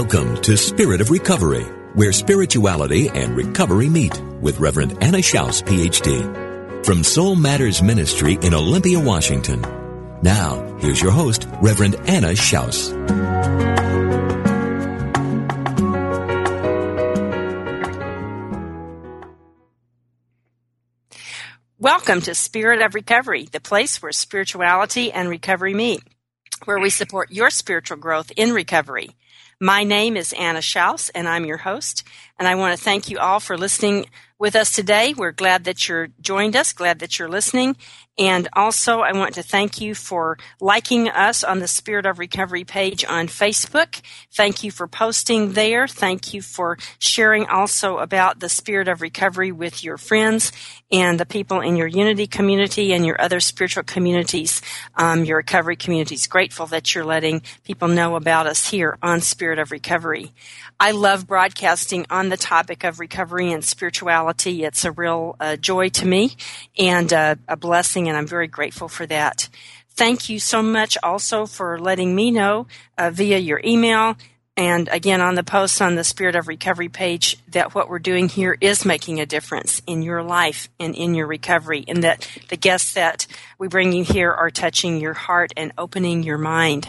Welcome to Spirit of Recovery, where spirituality and recovery meet with Reverend Anna Schaus, PhD, from Soul Matters Ministry in Olympia, Washington. Now, here's your host, Reverend Anna Schaus. Welcome to Spirit of Recovery, the place where spirituality and recovery meet, where we support your spiritual growth in recovery. My name is Anna Schaus, and I'm your host. And I want to thank you all for listening with us today. We're glad that you're joined us, glad that you're listening. And also, I want to thank you for liking us on the Spirit of Recovery page on Facebook. Thank you for posting there. Thank you for sharing also about the Spirit of Recovery with your friends and the people in your Unity community and your other spiritual communities, um, your recovery communities. Grateful that you're letting people know about us here on Spirit of Recovery. I love broadcasting on the topic of recovery and spirituality. It's a real uh, joy to me and uh, a blessing, and I'm very grateful for that. Thank you so much also for letting me know uh, via your email and again on the post on the Spirit of Recovery page that what we're doing here is making a difference in your life and in your recovery, and that the guests that we bring you here are touching your heart and opening your mind.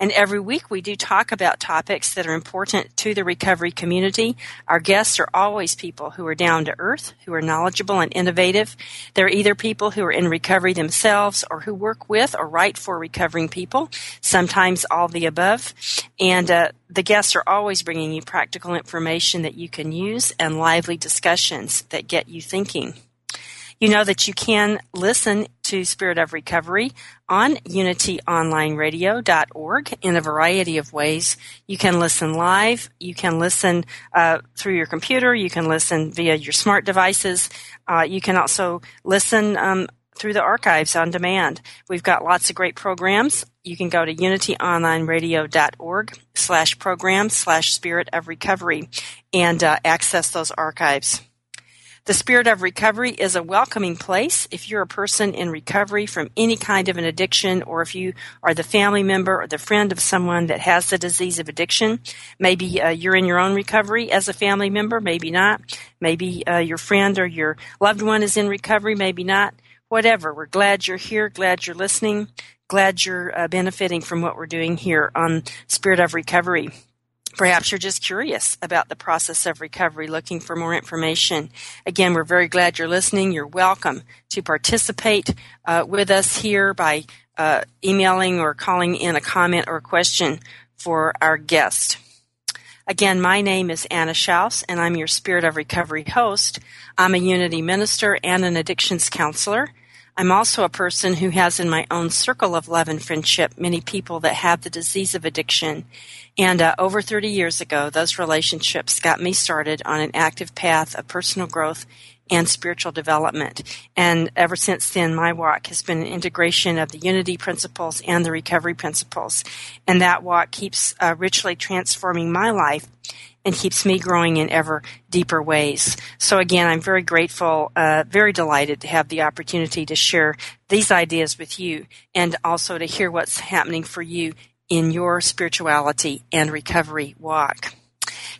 And every week we do talk about topics that are important to the recovery community. Our guests are always people who are down to earth, who are knowledgeable and innovative. They're either people who are in recovery themselves or who work with or write for recovering people, sometimes all the above. And uh, the guests are always bringing you practical information that you can use and lively discussions that get you thinking. You know that you can listen to Spirit of Recovery on unityonlineradio.org in a variety of ways. You can listen live. You can listen uh, through your computer. You can listen via your smart devices. Uh, you can also listen um, through the archives on demand. We've got lots of great programs. You can go to unityonlineradio.org slash program slash spirit of recovery and uh, access those archives. The Spirit of Recovery is a welcoming place if you're a person in recovery from any kind of an addiction or if you are the family member or the friend of someone that has the disease of addiction. Maybe uh, you're in your own recovery as a family member, maybe not. Maybe uh, your friend or your loved one is in recovery, maybe not. Whatever. We're glad you're here, glad you're listening, glad you're uh, benefiting from what we're doing here on Spirit of Recovery. Perhaps you're just curious about the process of recovery, looking for more information. Again, we're very glad you're listening. You're welcome to participate uh, with us here by uh, emailing or calling in a comment or a question for our guest. Again, my name is Anna Schaus, and I'm your Spirit of Recovery host. I'm a Unity minister and an addictions counselor. I'm also a person who has in my own circle of love and friendship many people that have the disease of addiction. And uh, over 30 years ago, those relationships got me started on an active path of personal growth and spiritual development. And ever since then, my walk has been an integration of the unity principles and the recovery principles. And that walk keeps uh, richly transforming my life and keeps me growing in ever deeper ways. So again, I'm very grateful, uh, very delighted to have the opportunity to share these ideas with you and also to hear what's happening for you in your spirituality and recovery walk.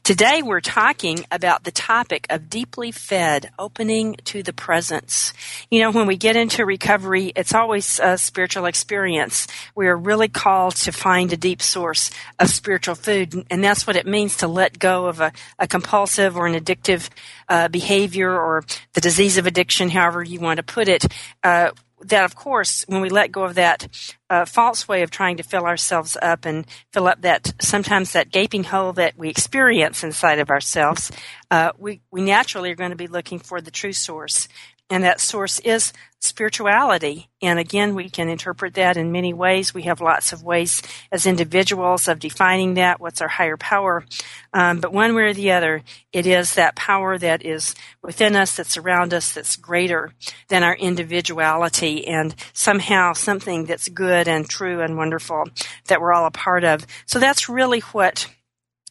Today we're talking about the topic of deeply fed, opening to the presence. You know, when we get into recovery, it's always a spiritual experience. We are really called to find a deep source of spiritual food, and that's what it means to let go of a, a compulsive or an addictive uh, behavior or the disease of addiction, however you want to put it. Uh, that of course when we let go of that uh, false way of trying to fill ourselves up and fill up that sometimes that gaping hole that we experience inside of ourselves uh, we, we naturally are going to be looking for the true source and that source is spirituality. And again, we can interpret that in many ways. We have lots of ways as individuals of defining that. What's our higher power? Um, but one way or the other, it is that power that is within us, that's around us, that's greater than our individuality and somehow something that's good and true and wonderful that we're all a part of. So that's really what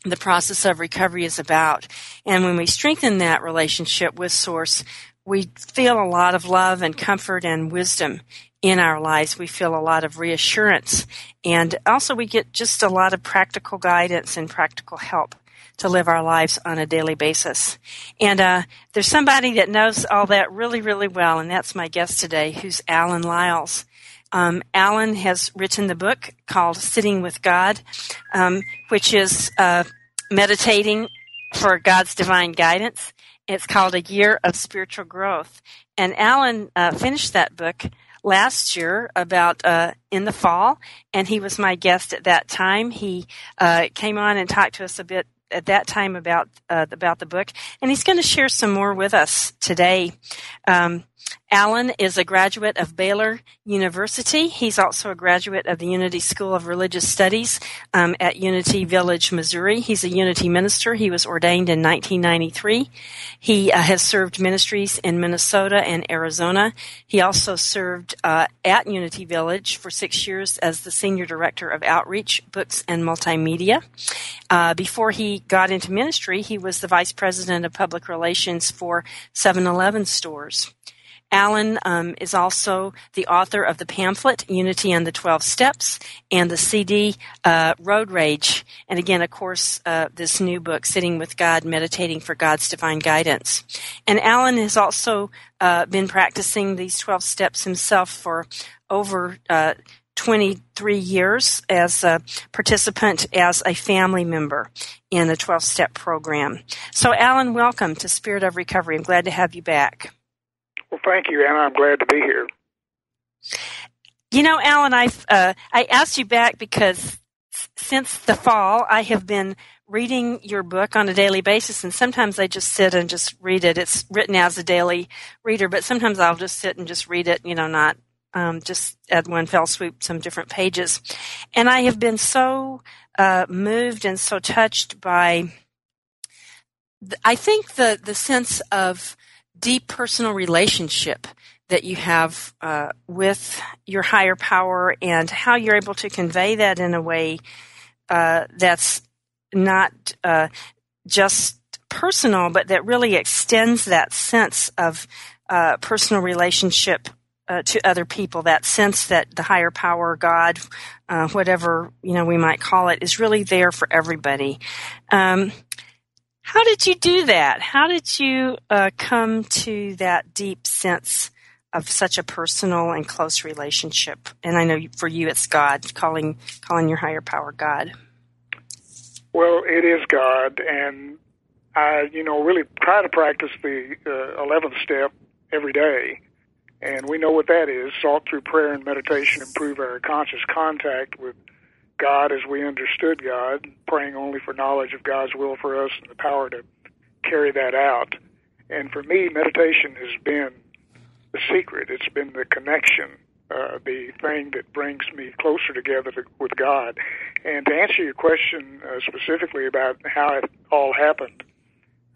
the process of recovery is about. And when we strengthen that relationship with Source, we feel a lot of love and comfort and wisdom in our lives. We feel a lot of reassurance. And also, we get just a lot of practical guidance and practical help to live our lives on a daily basis. And uh, there's somebody that knows all that really, really well, and that's my guest today, who's Alan Liles. Um, Alan has written the book called Sitting with God, um, which is uh, meditating for God's divine guidance. It's called A Year of Spiritual Growth. And Alan uh, finished that book last year about uh, in the fall, and he was my guest at that time. He uh, came on and talked to us a bit at that time about uh, about the book, and he's going to share some more with us today. Um, Alan is a graduate of Baylor University. He's also a graduate of the Unity School of Religious Studies um, at Unity Village, Missouri. He's a Unity minister. He was ordained in 1993. He uh, has served ministries in Minnesota and Arizona. He also served uh, at Unity Village for six years as the Senior Director of Outreach, Books, and Multimedia. Uh, before he got into ministry, he was the Vice President of Public Relations for 7-Eleven stores. Alan um, is also the author of the pamphlet Unity and the Twelve Steps and the CD uh, Road Rage. And again, of course, uh, this new book, Sitting with God, Meditating for God's Divine Guidance. And Alan has also uh, been practicing these 12 steps himself for over uh, 23 years as a participant as a family member in the 12 step program. So, Alan, welcome to Spirit of Recovery. I'm glad to have you back. Well, thank you, Anna. I'm glad to be here. You know, Alan, I uh, I asked you back because since the fall, I have been reading your book on a daily basis, and sometimes I just sit and just read it. It's written as a daily reader, but sometimes I'll just sit and just read it. You know, not um, just at one fell swoop, some different pages. And I have been so uh, moved and so touched by. I think the the sense of deep personal relationship that you have uh, with your higher power and how you're able to convey that in a way uh, that's not uh, just personal, but that really extends that sense of uh, personal relationship uh, to other people. That sense that the higher power, God, uh, whatever you know we might call it, is really there for everybody. Um, how did you do that? How did you uh, come to that deep sense of such a personal and close relationship? And I know for you, it's God calling calling your higher power God. Well, it is God, and I, you know, really try to practice the uh, eleventh step every day. And we know what that is: sought through prayer and meditation, improve our conscious contact with God as we understood God, praying only for knowledge of God's will for us and the power to carry that out. And for me, meditation has been the secret. It's been the connection, uh, the thing that brings me closer together to, with God. And to answer your question uh, specifically about how it all happened,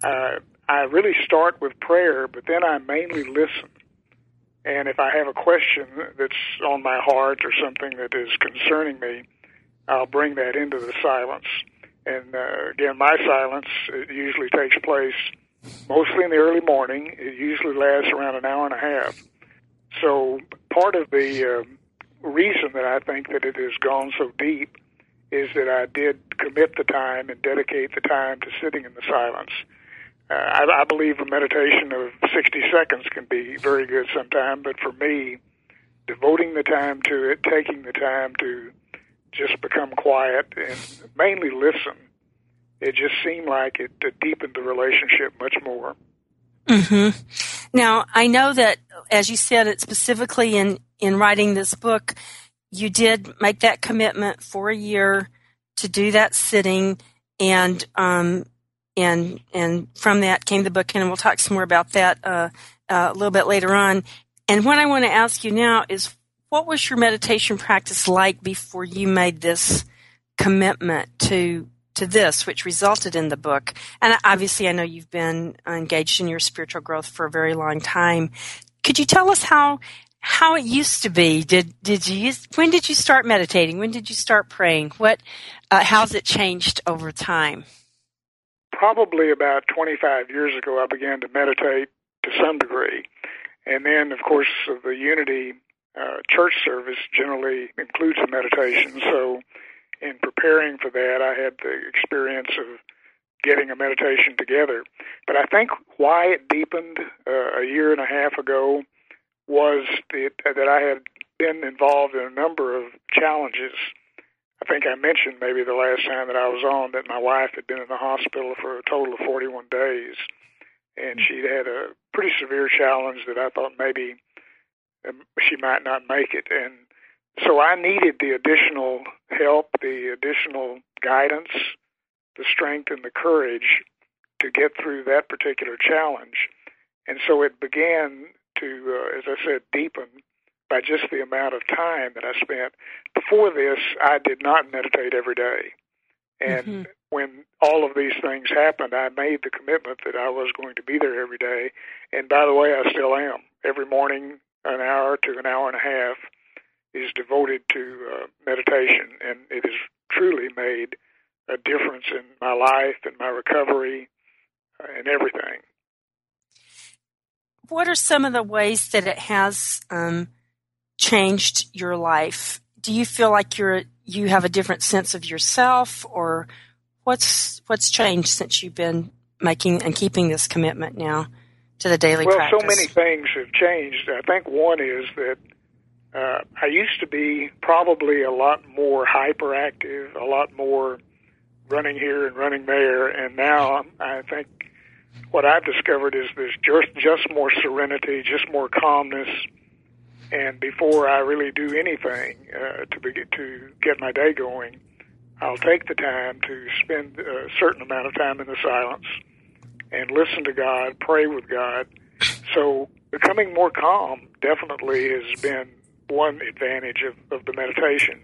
uh, I really start with prayer, but then I mainly listen. And if I have a question that's on my heart or something that is concerning me, I'll bring that into the silence. And uh, again, my silence usually takes place mostly in the early morning. It usually lasts around an hour and a half. So part of the uh, reason that I think that it has gone so deep is that I did commit the time and dedicate the time to sitting in the silence. Uh, I, I believe a meditation of 60 seconds can be very good sometime, but for me, devoting the time to it, taking the time to just become quiet and mainly listen, it just seemed like it, deepened the relationship much more. hmm Now, I know that, as you said, it specifically in, in writing this book, you did make that commitment for a year to do that sitting, and um, and and from that came the book, and we'll talk some more about that uh, uh, a little bit later on. And what I want to ask you now is, what was your meditation practice like before you made this commitment to to this, which resulted in the book? And obviously, I know you've been engaged in your spiritual growth for a very long time. Could you tell us how how it used to be? Did did you when did you start meditating? When did you start praying? What uh, how's it changed over time? Probably about 25 years ago, I began to meditate to some degree, and then, of course, the Unity uh, church service generally includes a meditation. So, in preparing for that, I had the experience of getting a meditation together. But I think why it deepened uh, a year and a half ago was the, that I had been involved in a number of challenges. I think I mentioned maybe the last time that I was on that my wife had been in the hospital for a total of 41 days, and she'd had a pretty severe challenge that I thought maybe she might not make it. And so I needed the additional help, the additional guidance, the strength, and the courage to get through that particular challenge. And so it began to, uh, as I said, deepen by just the amount of time that I spent. Before this, I did not meditate every day. And mm-hmm. when all of these things happened, I made the commitment that I was going to be there every day. And by the way, I still am. Every morning, an hour to an hour and a half is devoted to uh, meditation, and it has truly made a difference in my life and my recovery uh, and everything what are some of the ways that it has um, changed your life? Do you feel like you're you have a different sense of yourself, or what's what's changed since you've been making and keeping this commitment now to the daily well, practice? so many things have changed. I think one is that uh, I used to be probably a lot more hyperactive, a lot more running here and running there, and now I think what I've discovered is there's just just more serenity, just more calmness. And before I really do anything uh, to be, to get my day going, I'll take the time to spend a certain amount of time in the silence and listen to God, pray with God. So becoming more calm definitely has been one advantage of, of the meditation.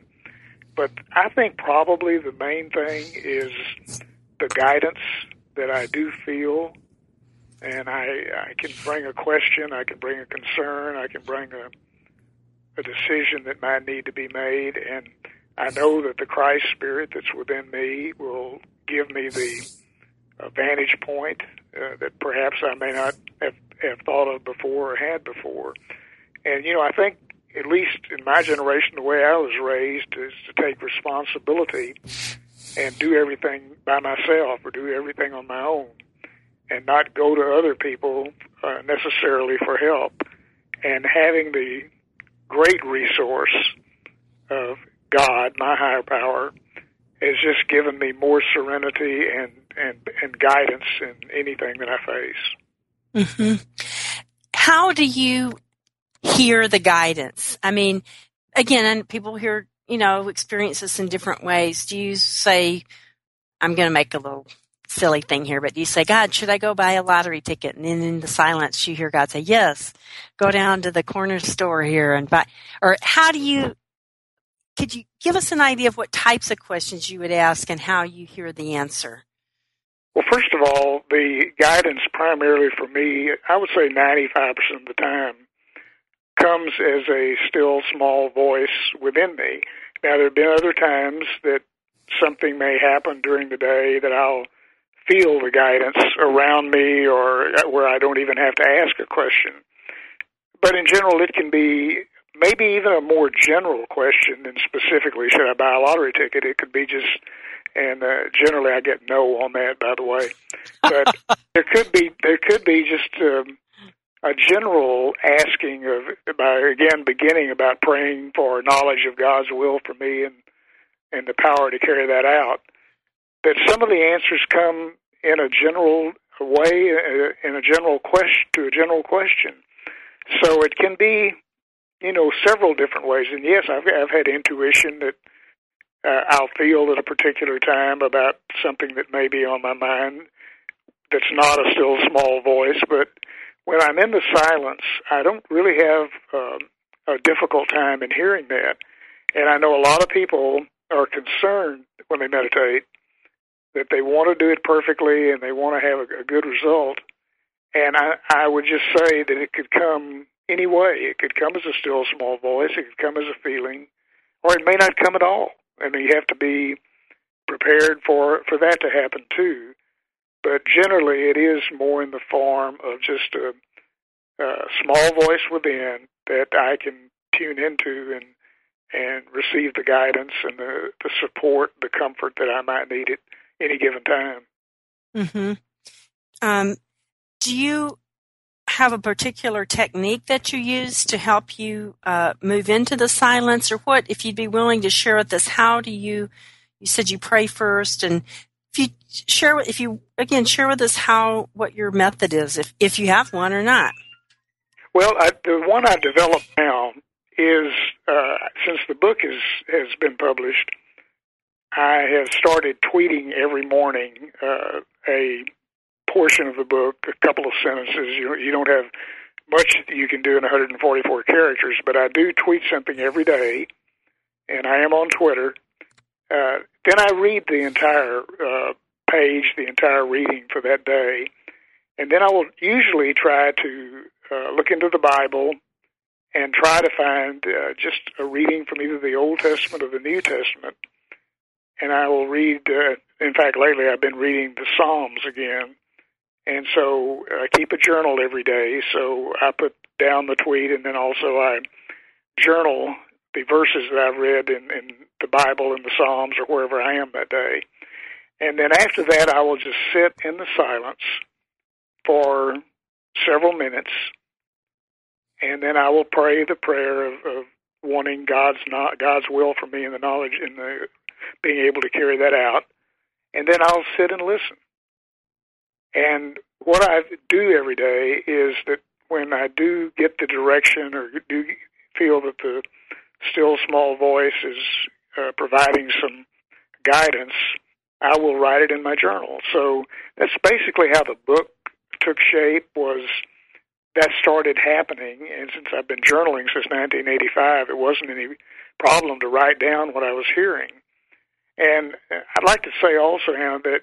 But I think probably the main thing is the guidance that I do feel, and I I can bring a question, I can bring a concern, I can bring a a decision that might need to be made, and I know that the Christ Spirit that's within me will give me the uh, vantage point uh, that perhaps I may not have, have thought of before or had before. And you know, I think at least in my generation, the way I was raised is to take responsibility and do everything by myself or do everything on my own and not go to other people uh, necessarily for help. And having the great resource of God, my higher power, has just given me more serenity and, and, and guidance in anything that I face. Mm-hmm. How do you hear the guidance? I mean, again, and people hear you know, experience this in different ways. Do you say, I'm going to make a little silly thing here, but do you say, God, should I go buy a lottery ticket? And then in the silence, you hear God say, yes, go down to the corner store here and buy, or how do you, could you give us an idea of what types of questions you would ask and how you hear the answer? Well, first of all, the guidance primarily for me, I would say 95% of the time, comes as a still small voice within me. Now, there have been other times that something may happen during the day that I'll feel the guidance around me or uh, where I don't even have to ask a question. But in general, it can be maybe even a more general question than specifically should I buy a lottery ticket. It could be just, and uh, generally I get no on that, by the way. But there could be there could be just um, a general asking of by again beginning about praying for knowledge of God's will for me and and the power to carry that out. That some of the answers come in a general way, uh, in a general question to a general question. So it can be you know, several different ways. And yes, I've I've had intuition that uh, I'll feel at a particular time about something that may be on my mind. That's not a still small voice, but when I'm in the silence, I don't really have um, a difficult time in hearing that. And I know a lot of people are concerned when they meditate that they want to do it perfectly and they want to have a, a good result. And I, I would just say that it could come any way. It could come as a still small voice, it could come as a feeling, or it may not come at all. And you have to be prepared for for that to happen too. But generally, it is more in the form of just a, a small voice within that I can tune into and and receive the guidance and the, the support, the comfort that I might need at any given time. Hmm. Um, do you have a particular technique that you use to help you uh, move into the silence, or what? If you'd be willing to share with us, how do you? You said you pray first, and if you share, with if you again share with us how what your method is, if if you have one or not. Well, I, the one I've developed now is uh, since the book is has been published, I have started tweeting every morning uh, a portion of the book, a couple of sentences. You you don't have much that you can do in 144 characters, but I do tweet something every day, and I am on Twitter. Uh, then I read the entire uh, page, the entire reading for that day, and then I will usually try to uh, look into the Bible and try to find uh, just a reading from either the Old Testament or the New Testament. And I will read. Uh, in fact, lately I've been reading the Psalms again and so I keep a journal every day. So I put down the tweet, and then also I journal the verses that I've read in, in the Bible and the Psalms or wherever I am that day. And then after that, I will just sit in the silence for several minutes, and then I will pray the prayer of, of wanting God's not God's will for me and the knowledge and the being able to carry that out. And then I'll sit and listen. And what I do every day is that when I do get the direction or do feel that the still small voice is uh, providing some guidance, I will write it in my journal. So that's basically how the book took shape was that started happening and since I've been journaling since 1985 it wasn't any problem to write down what I was hearing. And I'd like to say also, Hannah, that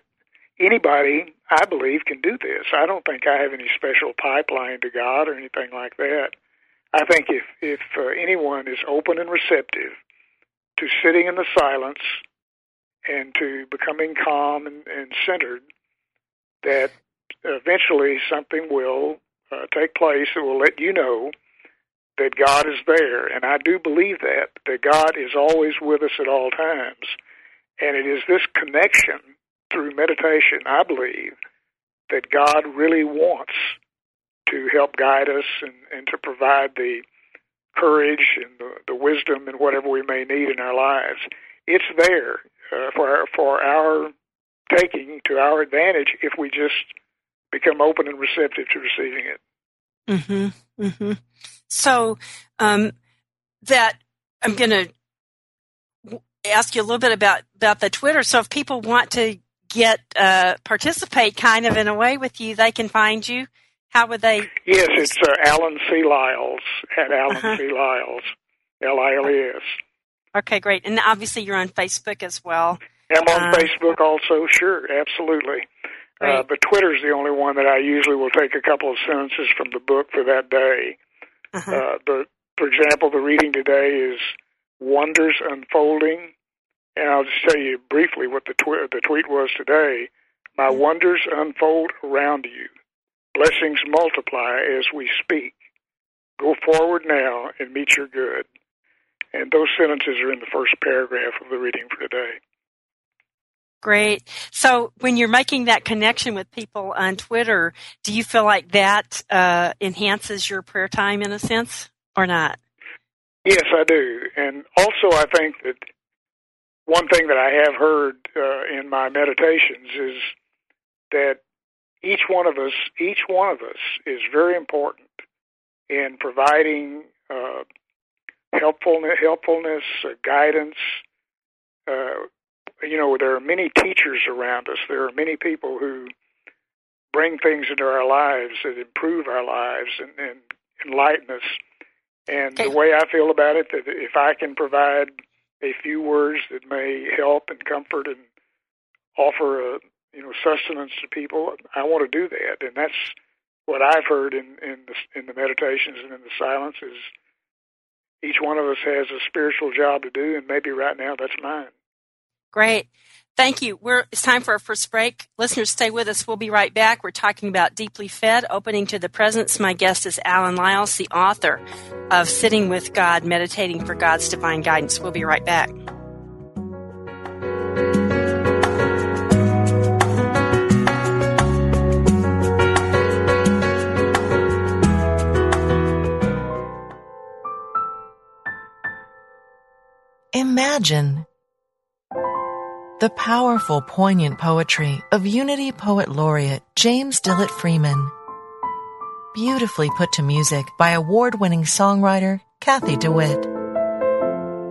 anybody, I believe, can do this. I don't think I have any special pipeline to God or anything like that. I think if if uh, anyone is open and receptive to sitting in the silence and to becoming calm and, and centered, that eventually something will uh, take place that will let you know that God is there. And I do believe that, that God is always with us at all times. And it is this connection through meditation, I believe, that God really wants to help guide us and, and to provide the courage and the, the wisdom and whatever we may need in our lives. It's there uh, for our, for our taking to our advantage if we just become open and receptive to receiving it. Mm-hmm. Mm-hmm. So um, that I'm going to ask you a little bit about about the Twitter. So if people want to get uh, participate kind of in a way with you, they can find you. How would they? Yes, it's uh, Alan C. Liles at Alan uh-huh. C. Liles, L I L E S. Okay, great. And obviously, you're on Facebook as well. I'm on uh, Facebook also. Sure, absolutely. Uh, but Twitter's the only one that I usually will take a couple of sentences from the book for that day. Uh-huh. Uh, but for example, the reading today is "Wonders Unfolding." And I'll just tell you briefly what the, tw- the tweet was today. My mm-hmm. wonders unfold around you. Blessings multiply as we speak. Go forward now and meet your good. And those sentences are in the first paragraph of the reading for today. Great. So when you're making that connection with people on Twitter, do you feel like that uh, enhances your prayer time in a sense or not? Yes, I do. And also, I think that one thing that I have heard uh, in my meditations is that each one of us, each one of us, is very important in providing uh, helpfulness, helpfulness, uh, guidance. Uh, you know, there are many teachers around us. There are many people who bring things into our lives that improve our lives and, and enlighten us. And okay. the way I feel about it, that if I can provide a few words that may help and comfort and offer a you know sustenance to people, I want to do that. And that's what I've heard in in the, in the meditations and in the silence is each one of us has a spiritual job to do, and maybe right now that's mine. Great. Thank you. We're, it's time for our first break. Listeners, stay with us. We'll be right back. We're talking about Deeply Fed, opening to the presence. My guest is Alan Liles, the author of Sitting with God, Meditating for God's Divine Guidance. We'll be right back. Imagine the powerful, poignant poetry of Unity Poet Laureate James Dillett Freeman. Beautifully put to music by award-winning songwriter Kathy DeWitt.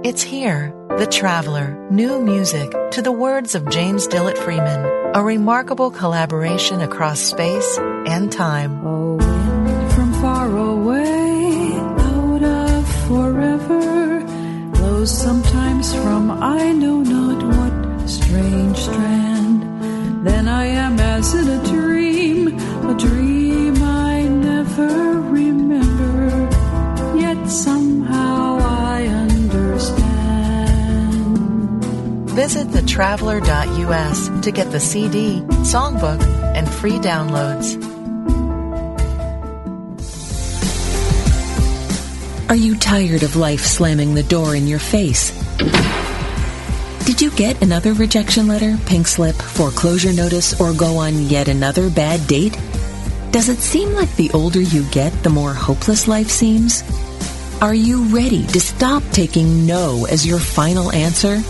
It's here, The Traveler, new music to the words of James Dillett Freeman, a remarkable collaboration across space and time. Wind from far away, out of forever, blows sometimes from I know not Then I am as in a dream, a dream I never remember, yet somehow I understand. Visit thetraveler.us to get the CD, songbook, and free downloads. Are you tired of life slamming the door in your face? Did you get another rejection letter, pink slip, foreclosure notice, or go on yet another bad date? Does it seem like the older you get, the more hopeless life seems? Are you ready to stop taking no as your final answer?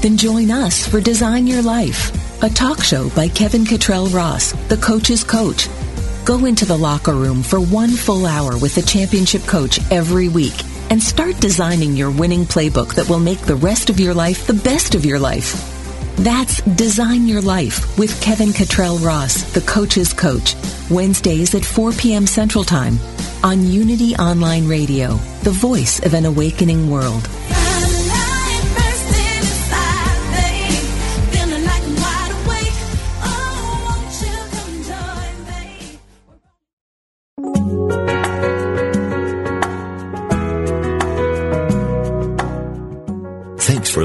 Then join us for Design Your Life, a talk show by Kevin Cottrell Ross, the coach's coach. Go into the locker room for one full hour with the championship coach every week and start designing your winning playbook that will make the rest of your life the best of your life. That's Design Your Life with Kevin Cottrell Ross, the coach's coach, Wednesdays at 4 p.m. Central Time on Unity Online Radio, the voice of an awakening world.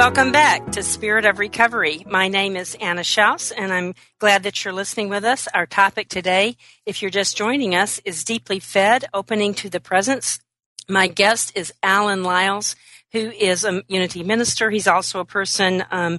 Welcome back to Spirit of Recovery. My name is Anna Schaus, and I'm glad that you're listening with us. Our topic today, if you're just joining us, is Deeply Fed, Opening to the Presence. My guest is Alan Liles, who is a Unity minister. He's also a person um,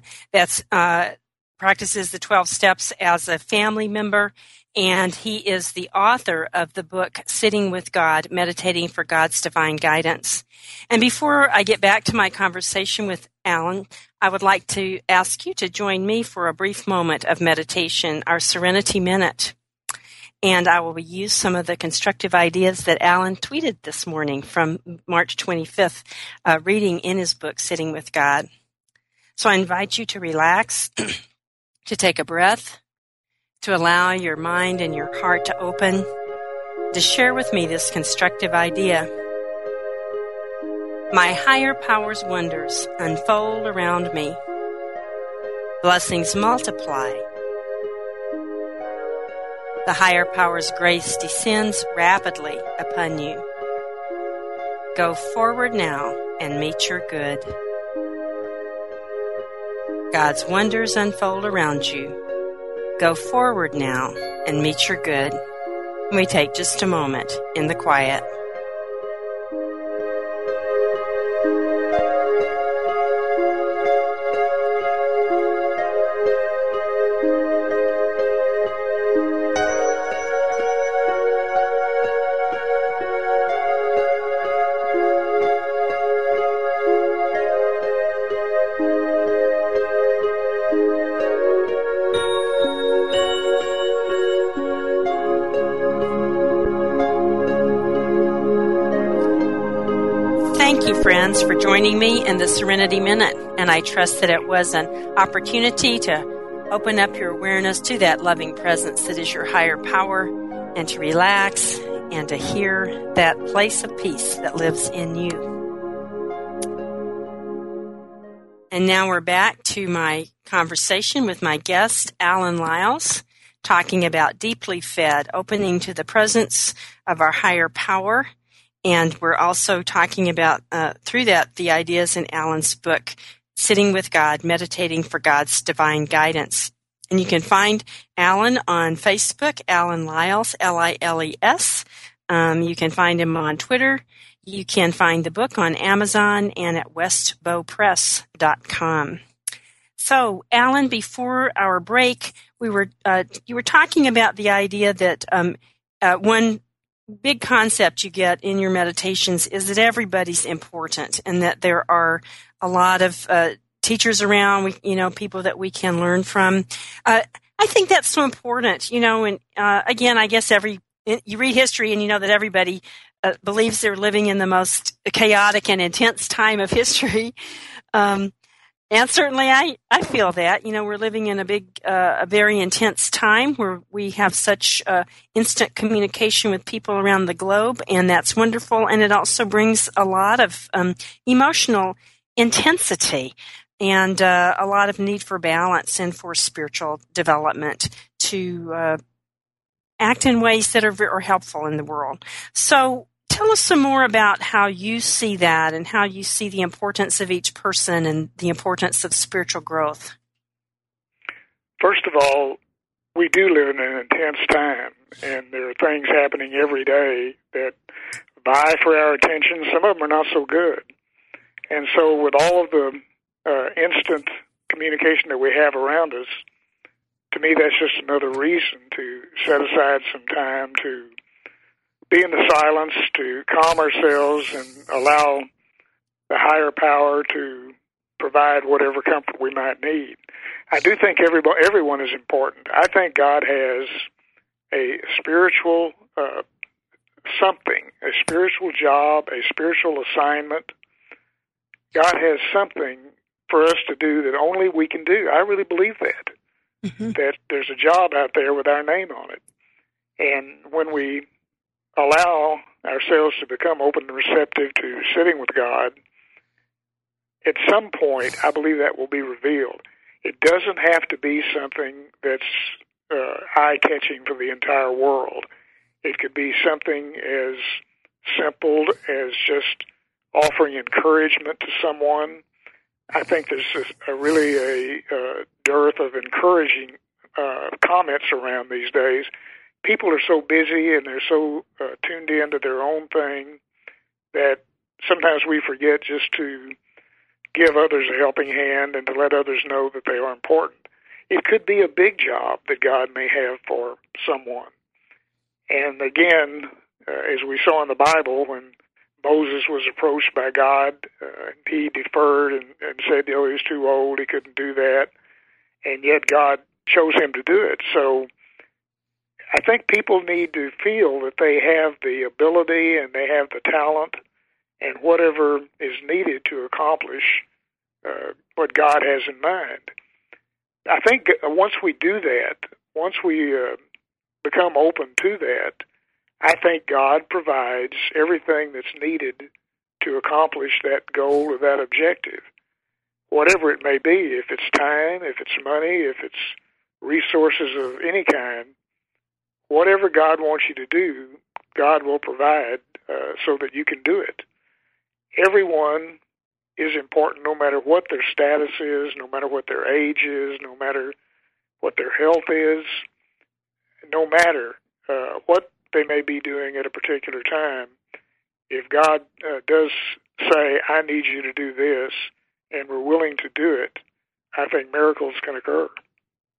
uh, practices the 12 steps as a family member and he is the author of the book Sitting with God, Meditating for God's Divine Guidance. And before I get back to my conversation with Alan, I would like to ask you to join me for a brief moment of meditation, our Serenity Minute. And I will use some of the constructive ideas that Alan tweeted this morning from March 25th, uh, reading in his book, Sitting with God. So I invite you to relax, to take a breath, to allow your mind and your heart to open, to share with me this constructive idea. My higher power's wonders unfold around me. Blessings multiply. The higher power's grace descends rapidly upon you. Go forward now and meet your good. God's wonders unfold around you. Go forward now and meet your good. We take just a moment in the quiet. Joining me in the Serenity Minute. And I trust that it was an opportunity to open up your awareness to that loving presence that is your higher power and to relax and to hear that place of peace that lives in you. And now we're back to my conversation with my guest, Alan Liles, talking about Deeply Fed, opening to the presence of our higher power and we're also talking about, uh, through that, the ideas in Alan's book, Sitting with God, Meditating for God's Divine Guidance. And you can find Alan on Facebook, Alan Liles, L-I-L-E-S. Um, you can find him on Twitter. You can find the book on Amazon and at westbowpress.com. So, Alan, before our break, we were uh, you were talking about the idea that um, uh, one big concept you get in your meditations is that everybody's important and that there are a lot of uh, teachers around, we, you know, people that we can learn from. Uh, I think that's so important, you know, and uh, again, I guess every, you read history and you know that everybody uh, believes they're living in the most chaotic and intense time of history. Um, and certainly, I, I feel that. You know, we're living in a big, uh, a very intense time where we have such uh, instant communication with people around the globe, and that's wonderful. And it also brings a lot of um, emotional intensity and uh, a lot of need for balance and for spiritual development to uh, act in ways that are, are helpful in the world. So, Tell us some more about how you see that and how you see the importance of each person and the importance of spiritual growth. First of all, we do live in an intense time, and there are things happening every day that vie for our attention. Some of them are not so good. And so, with all of the uh, instant communication that we have around us, to me, that's just another reason to set aside some time to be in the silence, to calm ourselves and allow the higher power to provide whatever comfort we might need. I do think everybody, everyone is important. I think God has a spiritual uh, something, a spiritual job, a spiritual assignment. God has something for us to do that only we can do. I really believe that. Mm-hmm. That there's a job out there with our name on it. And when we allow ourselves to become open and receptive to sitting with God, at some point, I believe that will be revealed. It doesn't have to be something that's uh, eye catching for the entire world. It could be something as simple as just offering encouragement to someone. I think there's a, a really a, a dearth of encouraging uh, comments around these days people are so busy and they're so uh, tuned into their own thing that sometimes we forget just to give others a helping hand and to let others know that they are important. It could be a big job that God may have for someone. And again, uh, as we saw in the Bible, when Moses was approached by God, uh, he deferred and, and said, "Oh, he was too old; he couldn't do that." And yet, God chose him to do it. So, I think people need to feel that they have the ability and they have the talent and whatever is needed to accomplish uh, what God has in mind. I think once we do that, once we uh, become open to that, I think God provides everything that's needed to accomplish that goal or that objective, whatever it may be. If it's time, if it's money, if it's resources of any kind, whatever God wants you to do, God will provide uh, so that you can do it. Everyone is important no matter what their status is, no matter what their age is, no matter what their health is, no matter uh, what they may be doing at a particular time. If God uh, does say, I need you to do this, and we're willing to do it, I think miracles can occur.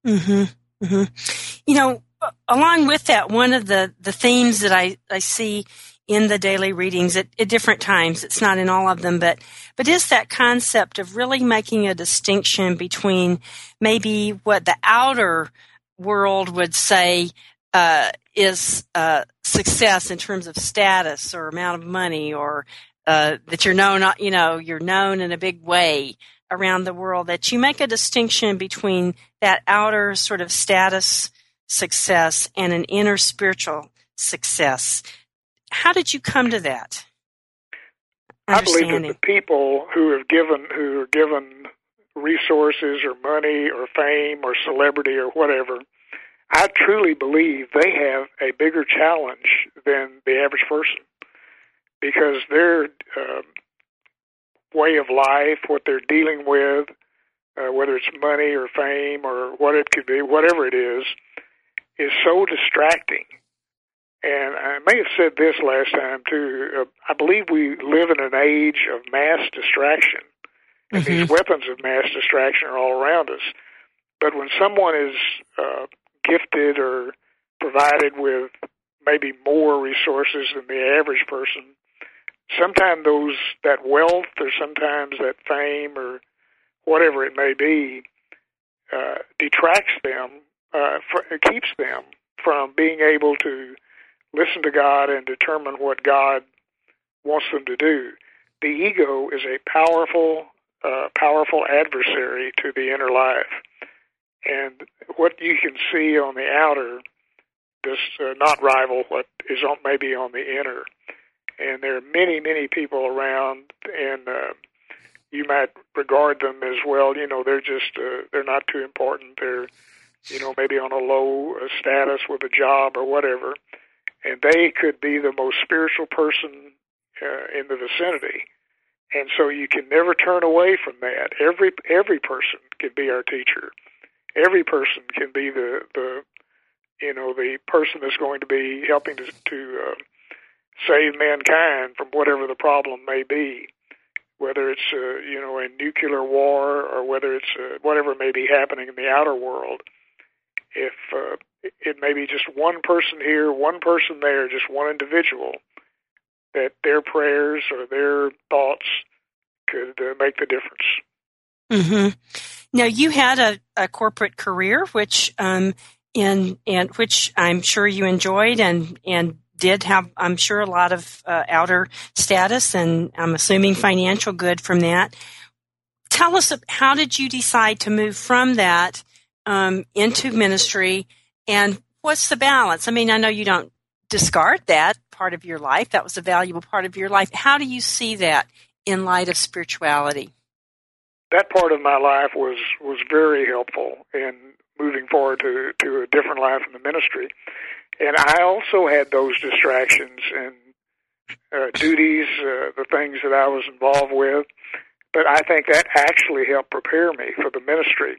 Mm-hmm. Mm-hmm. You know, along with that, one of the, the themes that I, I see in the daily readings at, at, different times. It's not in all of them, but but is that concept of really making a distinction between maybe what the outer world would say uh, is uh, success in terms of status or amount of money, or uh, that you're known, you know, you're known in a big way around the world. That you make a distinction between that outer sort of status success and an inner spiritual success how did you come to that? I believe that the people who have given who are given resources or money or fame or celebrity or whatever, I truly believe they have a bigger challenge than the average person because their uh, way of life, what they're dealing with, uh, whether it's money or fame or what it could be, whatever it is, is so distracting and I may have said this last time too. Uh, I believe we live in an age of mass distraction, and mm-hmm. these weapons of mass distraction are all around us. But when someone is uh, gifted or provided with maybe more resources than the average person, sometimes those that wealth or sometimes that fame or whatever it may be uh, detracts them, uh, for, keeps them from being able to listen to God and determine what God wants them to do. The ego is a powerful, uh, powerful adversary to the inner life, and what you can see on the outer does uh, not rival what is on, maybe on the inner. And there are many, many people around, and uh, you might regard them as well. You know, they're just uh, they're not too important. They're you know maybe on a low uh, status with a job or whatever and they could be the most spiritual person uh, in the vicinity. And so you can never turn away from that. Every every person can be our teacher. Every person can be the the you know the person that's going to be helping to, to uh, save mankind from whatever the problem may be, whether it's uh, you know a nuclear war or whether it's uh, whatever may be happening in the outer world. If uh, it may be just one person here, one person there, just one individual, that their prayers or their thoughts could uh, make the difference. Mm-hmm. Now, you had a, a corporate career, which um, in and which I'm sure you enjoyed and and did have, I'm sure, a lot of uh, outer status, and I'm assuming financial good from that. Tell us how did you decide to move from that um, into ministry? And what's the balance? I mean, I know you don't discard that part of your life. That was a valuable part of your life. How do you see that in light of spirituality? That part of my life was was very helpful in moving forward to to a different life in the ministry. And I also had those distractions and uh, duties, uh, the things that I was involved with. But I think that actually helped prepare me for the ministry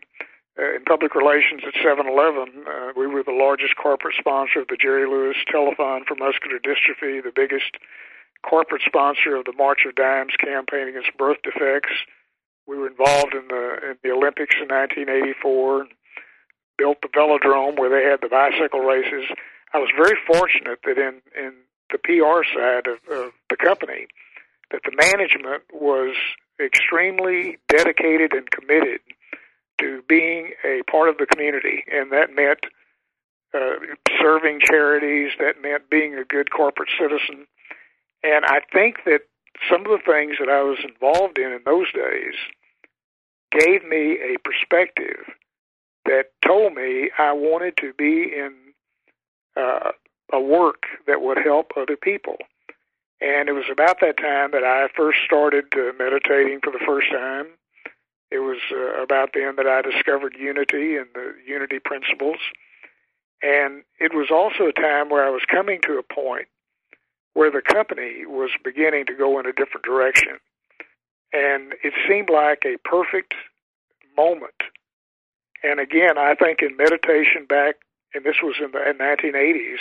in public relations at 7-Eleven, uh, we were the largest corporate sponsor of the Jerry Lewis Telethon for Muscular Dystrophy, the biggest corporate sponsor of the March of Dimes campaign against birth defects. We were involved in the in the Olympics in 1984. Built the velodrome where they had the bicycle races. I was very fortunate that in in the PR side of, of the company, that the management was extremely dedicated and committed to being a part of the community, and that meant uh, serving charities. That meant being a good corporate citizen. And I think that some of the things that I was involved in in those days gave me a perspective that told me I wanted to be in uh, a work that would help other people. And it was about that time that I first started uh, meditating for the first time. It was uh, about then that I discovered unity and the unity principles. And it was also a time where I was coming to a point where the company was beginning to go in a different direction. And it seemed like a perfect moment. And again, I think in meditation back, and this was in the 1980s,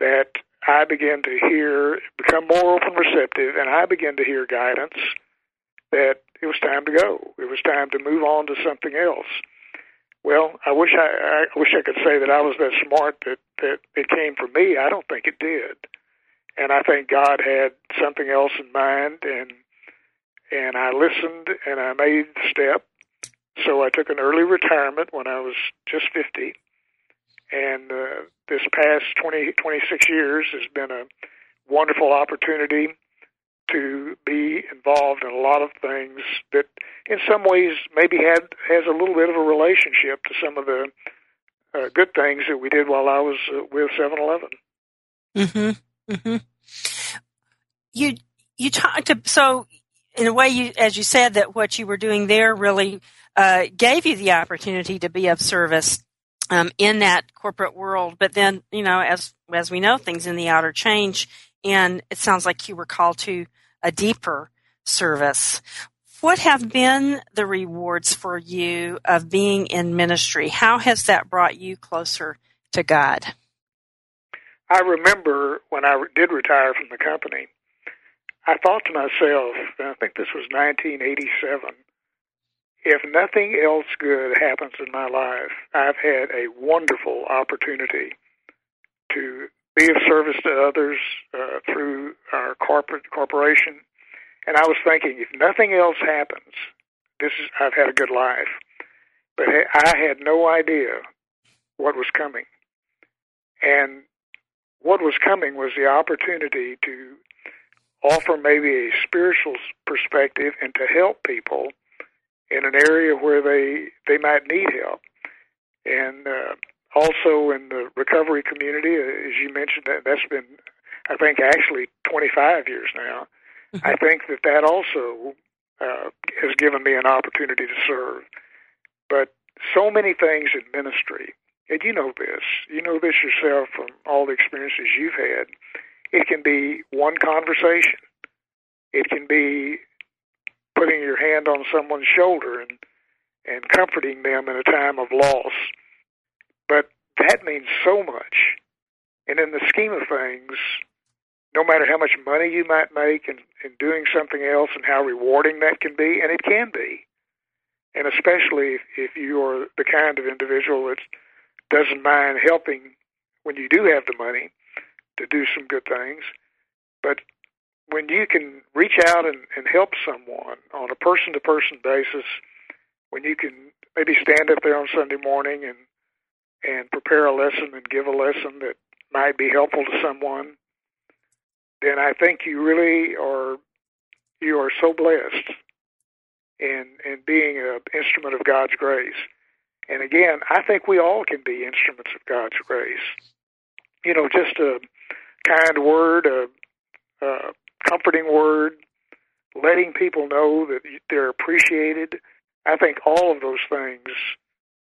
that I began to hear, become more open receptive, and I began to hear guidance that it was time to go. It was time to move on to something else. Well, I wish I, I wish I could say that I was that smart that that it came from me. I don't think it did, and I think God had something else in mind, and and I listened and I made the step. So I took an early retirement when I was just 50, and uh, this past 20, 26 years has been a wonderful opportunity to be involved in a lot of things that in some ways maybe had has a little bit of a relationship to some of the uh, good things that we did while I was uh, with 7-Eleven. Mhm. Mhm. You you talked to, so in a way you as you said that what you were doing there really uh, gave you the opportunity to be of service um, in that corporate world. But then, you know, as as we know, things in the outer change, and it sounds like you were called to a deeper service. What have been the rewards for you of being in ministry? How has that brought you closer to God? I remember when I did retire from the company, I thought to myself, and I think this was 1987, if nothing else good happens in my life, I've had a wonderful opportunity to be of service to others uh, through our corporate corporation. And I was thinking, if nothing else happens, this is I've had a good life. But I had no idea what was coming, and what was coming was the opportunity to offer maybe a spiritual perspective and to help people in an area where they they might need help, and uh, also in the recovery community, uh, as you mentioned, that that's been, I think, actually 25 years now. Mm-hmm. I think that that also uh, has given me an opportunity to serve. But so many things in ministry, and you know this, you know this yourself from all the experiences you've had. It can be one conversation. It can be putting your hand on someone's shoulder and and comforting them in a time of loss. But that means so much. And in the scheme of things, no matter how much money you might make in, in doing something else and how rewarding that can be, and it can be, and especially if, if you're the kind of individual that doesn't mind helping when you do have the money to do some good things, but when you can reach out and, and help someone on a person to person basis, when you can maybe stand up there on Sunday morning and and prepare a lesson and give a lesson that might be helpful to someone, then I think you really are you are so blessed in in being an instrument of God's grace. And again, I think we all can be instruments of God's grace. You know, just a kind word, a, a comforting word, letting people know that they're appreciated. I think all of those things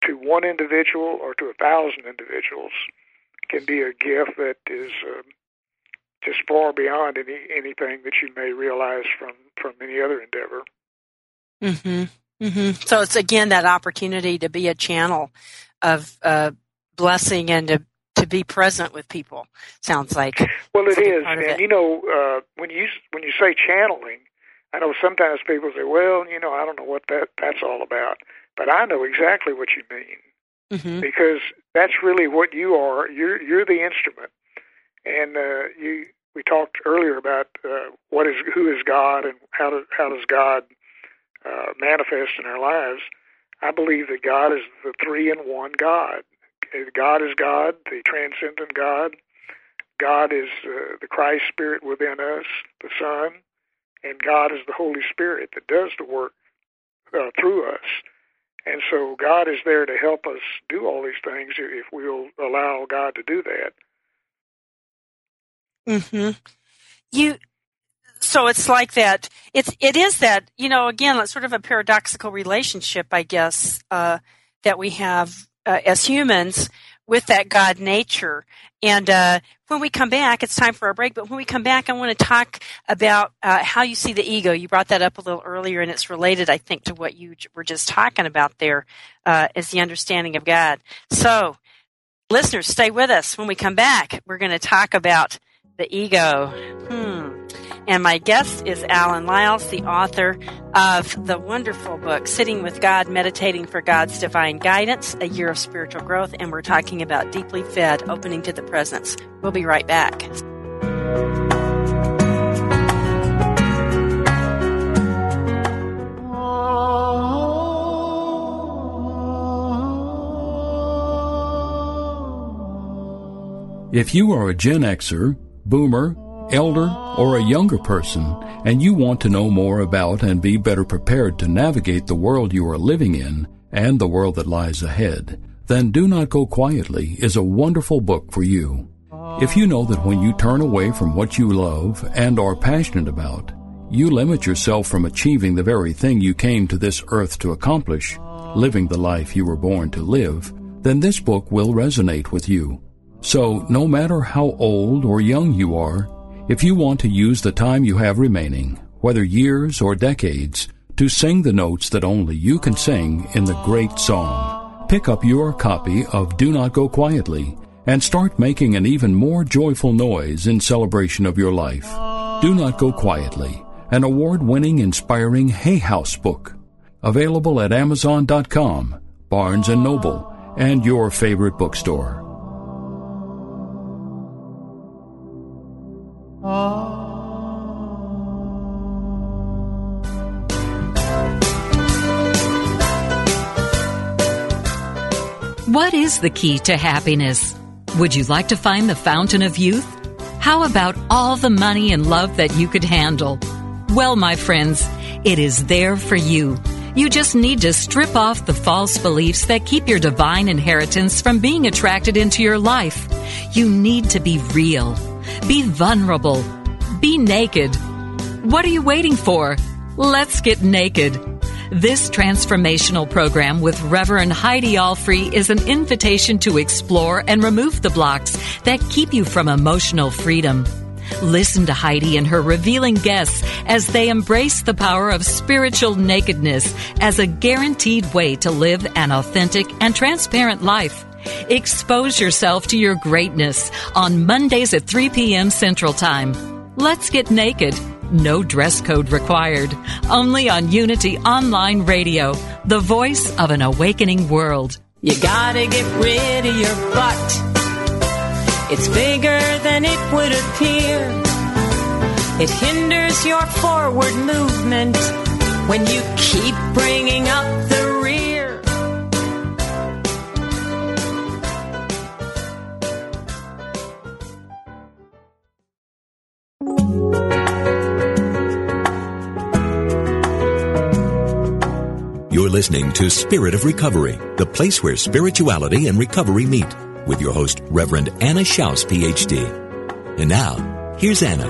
to one individual or to a thousand individuals can be a gift that is uh, just far beyond any anything that you may realize from from any other endeavor. Mhm. Mhm. So it's again that opportunity to be a channel of uh, blessing and to to be present with people. Sounds like well, it is, and it. you know uh, when you when you say channeling, I know sometimes people say, "Well, you know, I don't know what that that's all about," but I know exactly what you mean mm-hmm. because that's really what you are. You're you're the instrument, and uh, you. We talked earlier about uh, what is who is God and how does how does God uh, manifest in our lives. I believe that God is the three in one God. God is God, the transcendent God. God is uh, the Christ Spirit within us, the Son, and God is the Holy Spirit that does the work uh, through us. And so God is there to help us do all these things if we'll allow God to do that. Hmm. you so it's like that it's it is that you know again it's sort of a paradoxical relationship i guess uh, that we have uh, as humans with that god nature. And uh, when we come back it's time for a break but when we come back i want to talk about uh, how you see the ego. You brought that up a little earlier and it's related i think to what you were just talking about there uh, is the understanding of god. So listeners stay with us. When we come back we're going to talk about the ego. Hmm and my guest is Alan Liles, the author of the wonderful book, Sitting with God, Meditating for God's Divine Guidance, A Year of Spiritual Growth. And we're talking about Deeply Fed, Opening to the Presence. We'll be right back. If you are a Gen Xer, Boomer, elder, or a younger person, and you want to know more about and be better prepared to navigate the world you are living in and the world that lies ahead, then Do Not Go Quietly is a wonderful book for you. If you know that when you turn away from what you love and are passionate about, you limit yourself from achieving the very thing you came to this earth to accomplish, living the life you were born to live, then this book will resonate with you. So, no matter how old or young you are, if you want to use the time you have remaining, whether years or decades, to sing the notes that only you can sing in the great song, pick up your copy of Do Not Go Quietly and start making an even more joyful noise in celebration of your life. Do Not Go Quietly, an award-winning inspiring Hay House book. Available at Amazon.com, Barnes & Noble, and your favorite bookstore. Ah. What is the key to happiness? Would you like to find the fountain of youth? How about all the money and love that you could handle? Well, my friends, it is there for you. You just need to strip off the false beliefs that keep your divine inheritance from being attracted into your life. You need to be real. Be vulnerable. Be naked. What are you waiting for? Let's get naked. This transformational program with Reverend Heidi Alfrey is an invitation to explore and remove the blocks that keep you from emotional freedom. Listen to Heidi and her revealing guests as they embrace the power of spiritual nakedness as a guaranteed way to live an authentic and transparent life. Expose yourself to your greatness on Mondays at 3 p.m. Central Time. Let's get naked no dress code required. Only on Unity Online Radio, the voice of an awakening world. You gotta get rid of your butt. It's bigger than it would appear. It hinders your forward movement when you keep bringing up the listening to Spirit of Recovery, the place where spirituality and recovery meet, with your host, Reverend Anna Schaus, PhD. And now, here's Anna.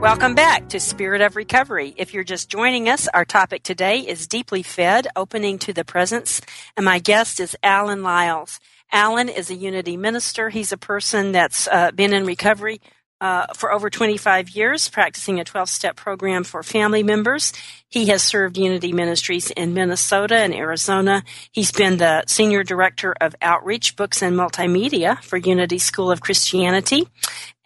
Welcome back to Spirit of Recovery. If you're just joining us, our topic today is Deeply Fed, Opening to the Presence, and my guest is Alan Liles. Alan is a unity minister. He's a person that's uh, been in recovery uh, for over 25 years, practicing a 12 step program for family members. He has served Unity Ministries in Minnesota and Arizona. He's been the Senior Director of Outreach, Books, and Multimedia for Unity School of Christianity.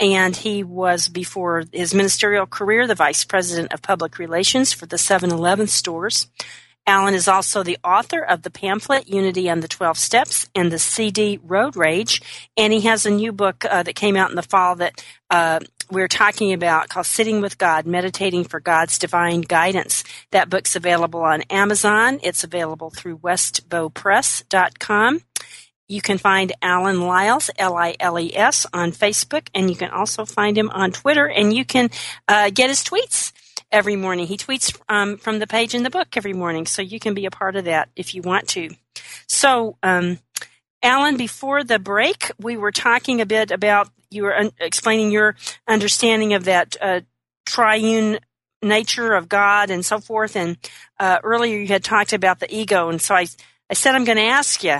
And he was, before his ministerial career, the Vice President of Public Relations for the 7 Eleven stores. Alan is also the author of the pamphlet Unity and the 12 Steps and the CD Road Rage. And he has a new book uh, that came out in the fall that uh, we're talking about called Sitting with God, Meditating for God's Divine Guidance. That book's available on Amazon. It's available through westbowpress.com. You can find Alan Liles, L-I-L-E-S, on Facebook, and you can also find him on Twitter, and you can uh, get his tweets every morning. He tweets um, from the page in the book every morning, so you can be a part of that if you want to. So, um, Alan, before the break, we were talking a bit about you were un- explaining your understanding of that uh, triune nature of God and so forth. And uh, earlier you had talked about the ego, and so I, I said I'm going to ask you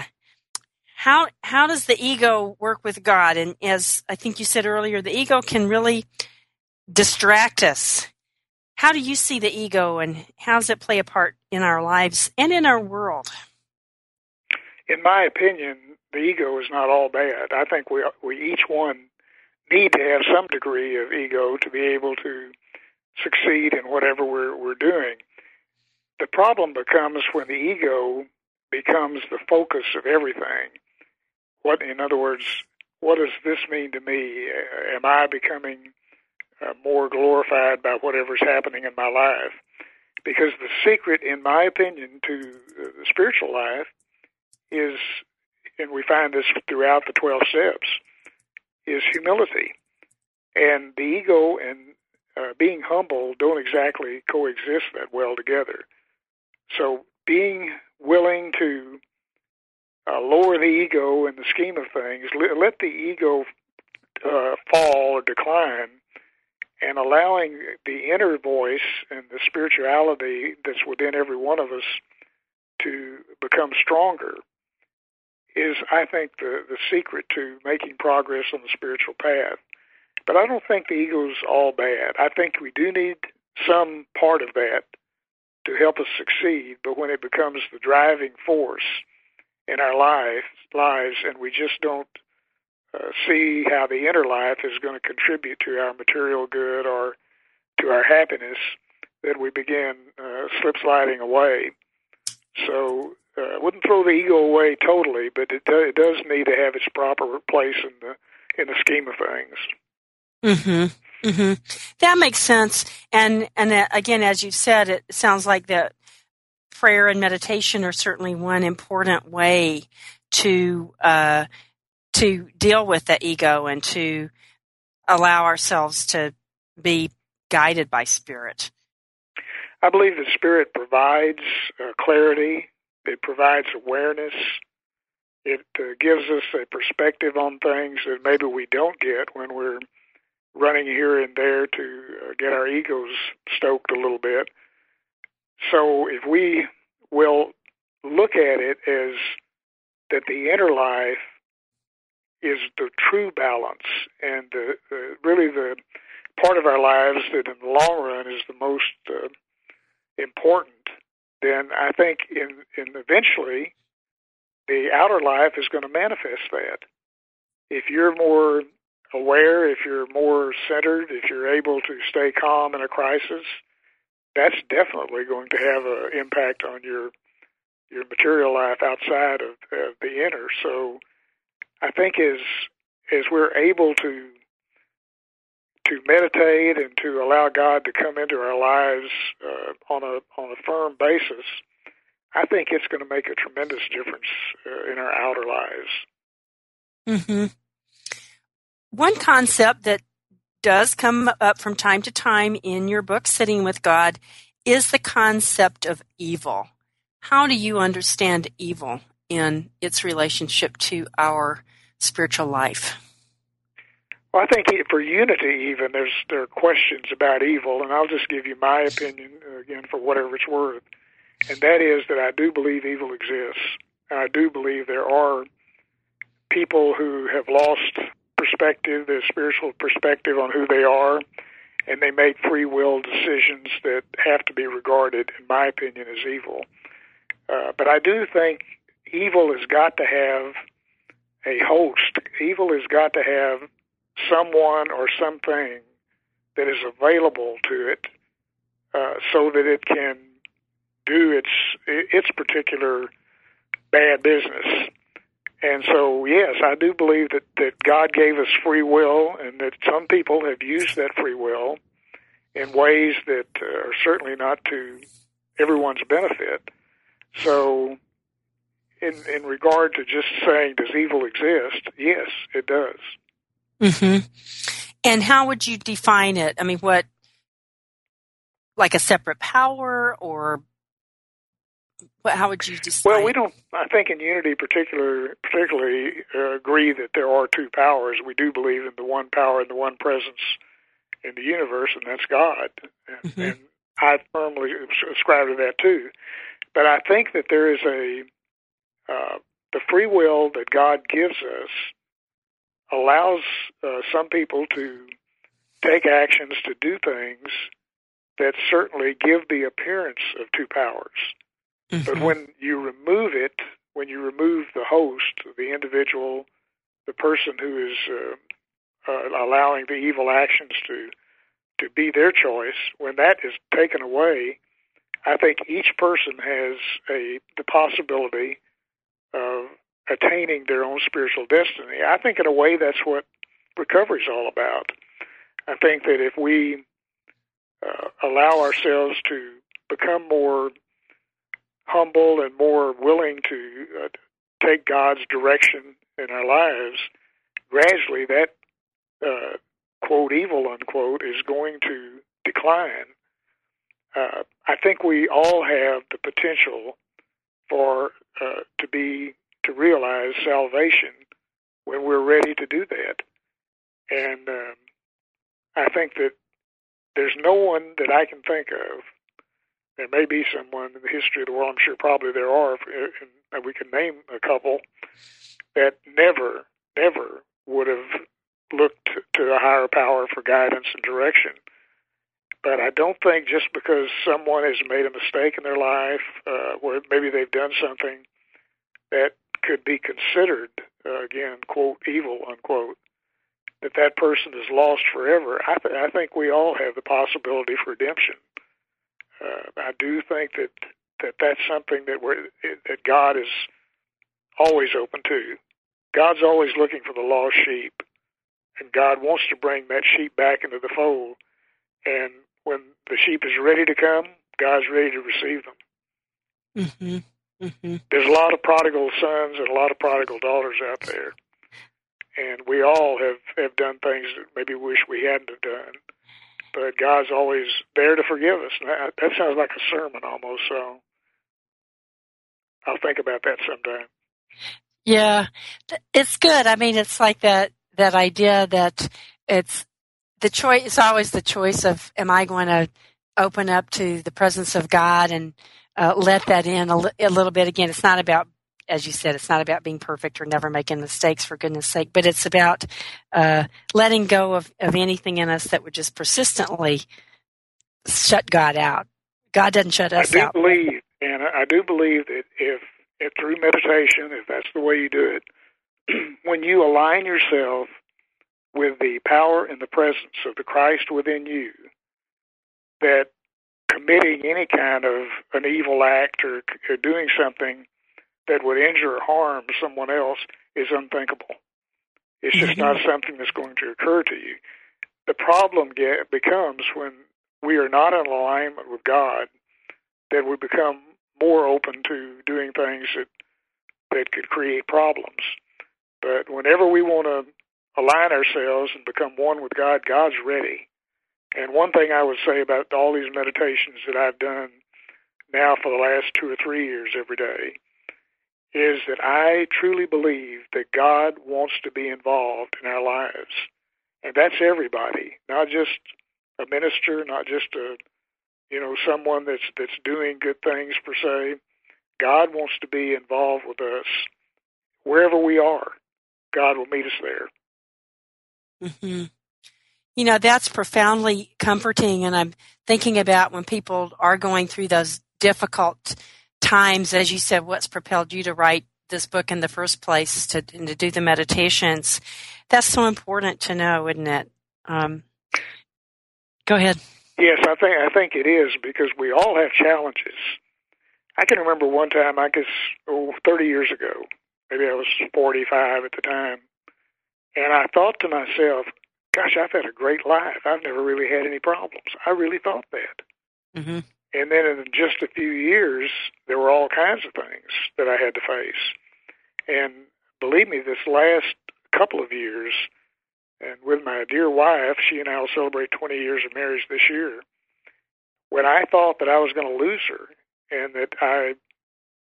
how how does the ego work with God? And as I think you said earlier, the ego can really distract us. How do you see the ego, and how does it play a part in our lives and in our world? In my opinion, the ego is not all bad. I think we we each one need to have some degree of ego to be able to succeed in whatever we're we're doing. The problem becomes when the ego becomes the focus of everything. What, in other words, what does this mean to me? Am I becoming uh, more glorified by whatever's happening in my life? Because the secret, in my opinion, to the spiritual life is, and we find this throughout the 12 steps, is humility. And the ego and uh, being humble don't exactly coexist that well together. So being willing to uh, lower the ego in the scheme of things, let, let the ego uh, fall or decline, and allowing the inner voice and the spirituality that's within every one of us to become stronger is, I think, the, the secret to making progress on the spiritual path. But I don't think the ego's all bad. I think we do need some part of that to help us succeed, but when it becomes the driving force in our life, lives, and we just don't uh, see how the inner life is going to contribute to our material good or to our happiness, then we begin uh, slip sliding away. So uh, I wouldn't throw the ego away totally, but it, do, it does need to have its proper place in the in the scheme of things. Mm-hmm. Mm-hmm. That makes sense. And and uh, again, as you said, it sounds like that prayer and meditation are certainly one important way to uh, to deal with the ego and to allow ourselves to be guided by spirit. I believe the spirit provides uh, clarity it provides awareness. It uh, gives us a perspective on things that maybe we don't get when we're running here and there to uh, get our egos stoked a little bit. So if we will look at it as that the inner life is the true balance and the, the really the part of our lives that in the long run is the most uh, important then I think in, in eventually the outer life is going to manifest that. If you're more aware, if you're more centered, if you're able to stay calm in a crisis, that's definitely going to have an impact on your your material life outside of, of the inner. So I think as as we're able to to meditate and to allow God to come into our lives uh, on a on a firm basis, I think it's going to make a tremendous difference uh, in our outer lives. hmm One concept that does come up from time to time in your book, Sitting with God, is the concept of evil. How do you understand evil in its relationship to our spiritual life? Well, I think for unity, even there's there are questions about evil, and I'll just give you my opinion again for whatever it's worth, and that is that I do believe evil exists. and I do believe there are people who have lost perspective, their spiritual perspective on who they are, and they make free will decisions that have to be regarded, in my opinion, as evil. Uh, but I do think evil has got to have a host. Evil has got to have someone or something that is available to it uh, so that it can do its its particular bad business. And so, yes, I do believe that, that God gave us free will and that some people have used that free will in ways that uh, are certainly not to everyone's benefit. So, in, in regard to just saying, does evil exist? Yes, it does. hmm And how would you define it? I mean, what, like a separate power or Well, how would you describe? Well, we don't. I think in unity, particular, particularly, uh, agree that there are two powers. We do believe in the one power and the one presence in the universe, and that's God. And, mm-hmm. and I firmly subscribe to that too. But I think that there is a uh, the free will that God gives us allows uh, some people to take actions to do things that certainly give the appearance of two powers. Mm-hmm. But when you remove it, when you remove the host, the individual, the person who is uh, uh, allowing the evil actions to to be their choice, when that is taken away, I think each person has a the possibility of attaining their own spiritual destiny. I think in a way that's what recovery is all about. I think that if we uh, allow ourselves to become more humble and more willing to uh, take God's direction in our lives, gradually that uh, quote evil unquote is going to decline. Uh, I think we all have the potential for uh, to be to realize salvation when we're ready to do that, and um, I think that there's no one that I can think of. There may be someone in the history of the world. I'm sure probably there are, and we can name a couple that never, never would have looked to a higher power for guidance and direction. But I don't think just because someone has made a mistake in their life, uh, where maybe they've done something that could be considered, uh, again, quote, evil, unquote, that that person is lost forever. I, th- I think we all have the possibility for redemption. Uh, I do think that, that that's something that we're, that God is always open to. God's always looking for the lost sheep and God wants to bring that sheep back into the fold. And when the sheep is ready to come, God's ready to receive them. Mm-hmm. Mm-hmm. There's a lot of prodigal sons and a lot of prodigal daughters out there, and we all have have done things that maybe wish we hadn't have done. But God's always there to forgive us. And that, that sounds like a sermon almost. So I'll think about that sometime. Yeah, it's good. I mean, it's like that that idea that it's the choice It's always the choice of am I going to open up to the presence of God and uh, let that in a, li- a little bit. Again, it's not about as you said, it's not about being perfect or never making mistakes for goodness sake, but it's about uh, letting go of, of anything in us that would just persistently shut God out. God doesn't shut us I do out. believe, and I do believe that if, if through meditation, if that's the way you do it, when you align yourself with the power and the presence of the Christ within you, that committing any kind of an evil act or, or doing something that would injure or harm someone else is unthinkable. It's just not mm-hmm. something that's going to occur to you. The problem get, becomes when we are not in alignment with God, that we become more open to doing things that that could create problems. But whenever we want to align ourselves and become one with God, God's ready. And one thing I would say about all these meditations that I've done now for the last two or three years every day is that I truly believe that God wants to be involved in our lives. And that's everybody, not just a minister, not just a you know someone that's that's doing good things per se. God wants to be involved with us wherever we are. God will meet us there. Mm-hmm. You know, that's profoundly comforting. And I'm thinking about when people are going through those difficult times, as you said, what's propelled you to write this book in the first place to, and to do the meditations. That's so important to know, isn't it? Um, go ahead. Yes, I think I think it is because we all have challenges. I can remember one time, I guess, oh, 30 years ago, Maybe I was 45 at the time. And I thought to myself, gosh, I've had a great life. I've never really had any problems. I really thought that. Mm-hmm. And then in just a few years, there were all kinds of things that I had to face. And believe me, this last couple of years, and with my dear wife, she and I will celebrate 20 years of marriage this year. When I thought that I was going to lose her and that I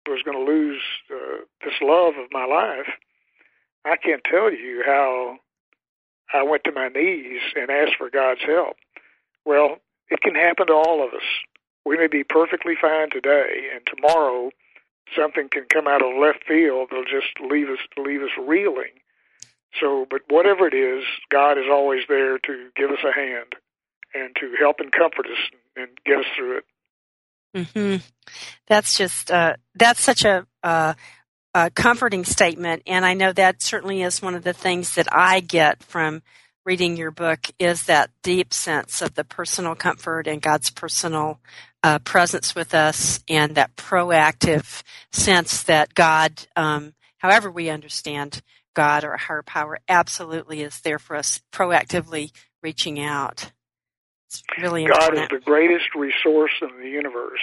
was going to lose uh, this love of my life, I can't tell you how I went to my knees and asked for God's help. Well, it can happen to all of us. We may be perfectly fine today, and tomorrow something can come out of left field that'll just leave us leave us reeling. So, but whatever it is, God is always there to give us a hand and to help and comfort us and get us through it. Hmm. That's just uh, that's such a, uh, a comforting statement, and I know that certainly is one of the things that I get from reading your book is that deep sense of the personal comfort and God's personal uh, presence with us, and that proactive sense that God, um, however we understand God or a higher power, absolutely is there for us, proactively reaching out. It's really God important. is the greatest resource in the universe,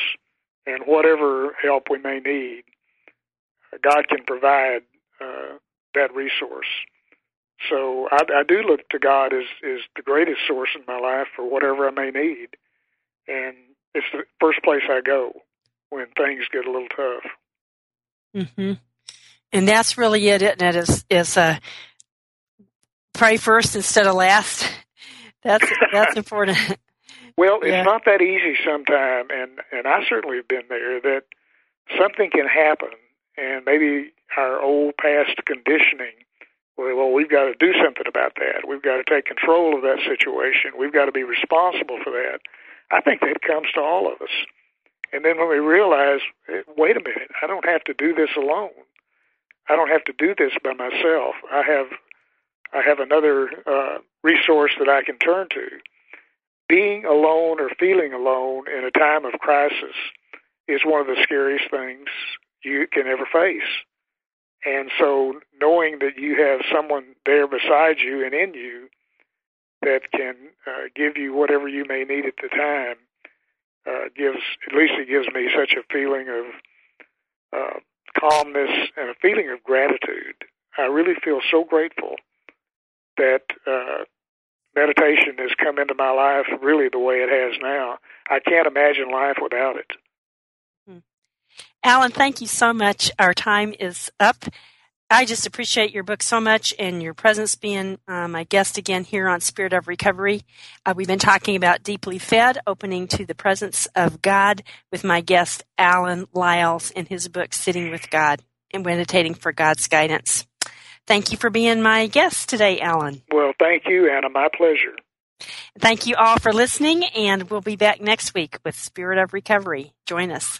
and whatever help we may need, God can provide uh, that resource. So I, I do look to God as is the greatest source in my life for whatever I may need, and it's the first place I go when things get a little tough. hmm And that's really it, isn't it? Is is uh, pray first instead of last. That's that's important. Well, it's Yeah. not that easy sometime, and and I certainly have been there. That something can happen, and maybe our old past conditioning. Well, we've got to do something about that. We've got to take control of that situation. We've got to be responsible for that. I think that comes to all of us. And then when we realize, eh, wait a minute, I don't have to do this alone. I don't have to do this by myself. I have, I have another uh, resource that I can turn to. Being alone or feeling alone in a time of crisis is one of the scariest things you can ever face. And so, knowing that you have someone there beside you and in you that can uh, give you whatever you may need at the time uh, gives, at least it gives me such a feeling of uh, calmness and a feeling of gratitude. I really feel so grateful that uh, meditation has come into my life really the way it has now. I can't imagine life without it. Alan, thank you so much. Our time is up. I just appreciate your book so much and your presence being uh, my guest again here on Spirit of Recovery. Uh, we've been talking about Deeply Fed, opening to the presence of God with my guest Alan Liles in his book Sitting with God and Meditating for God's Guidance. Thank you for being my guest today, Alan. Well, thank you, Anna. My pleasure. Thank you all for listening, and we'll be back next week with Spirit of Recovery. Join us.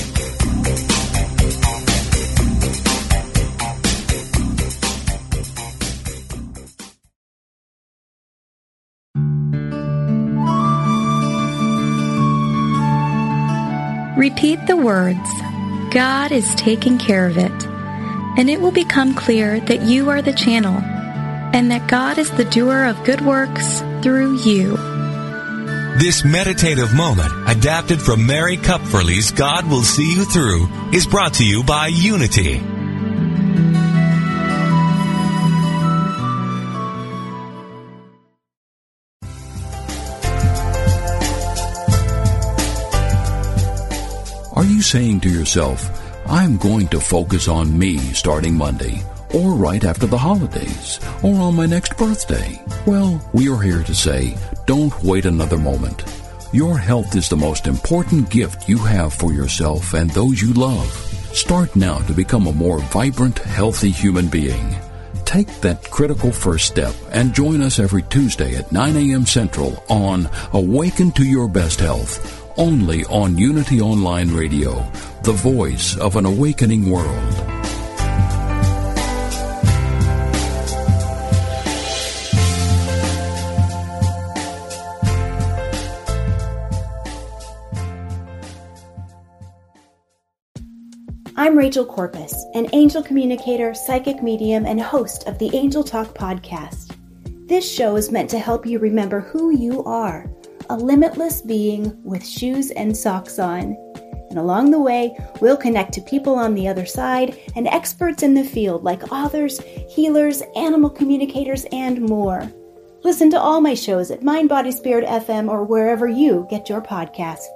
Repeat the words, God is taking care of it, and it will become clear that you are the channel and that God is the doer of good works through you. This meditative moment, adapted from Mary Kupferle's God Will See You Through, is brought to you by Unity. Saying to yourself, I'm going to focus on me starting Monday, or right after the holidays, or on my next birthday? Well, we are here to say, don't wait another moment. Your health is the most important gift you have for yourself and those you love. Start now to become a more vibrant, healthy human being. Take that critical first step and join us every Tuesday at 9 a.m. Central on Awaken to Your Best Health only on Unity Online Radio, the voice of an awakening world. I'm Rachel Corpus, an angel communicator, psychic medium, and host of the Angel Talk podcast. This show is meant to help you remember who you are a limitless being with shoes and socks on. And along the way, we'll connect to people on the other side and experts in the field like authors, healers, animal communicators, and more. Listen to all my shows at Mind Body Spirit FM or wherever you get your podcasts.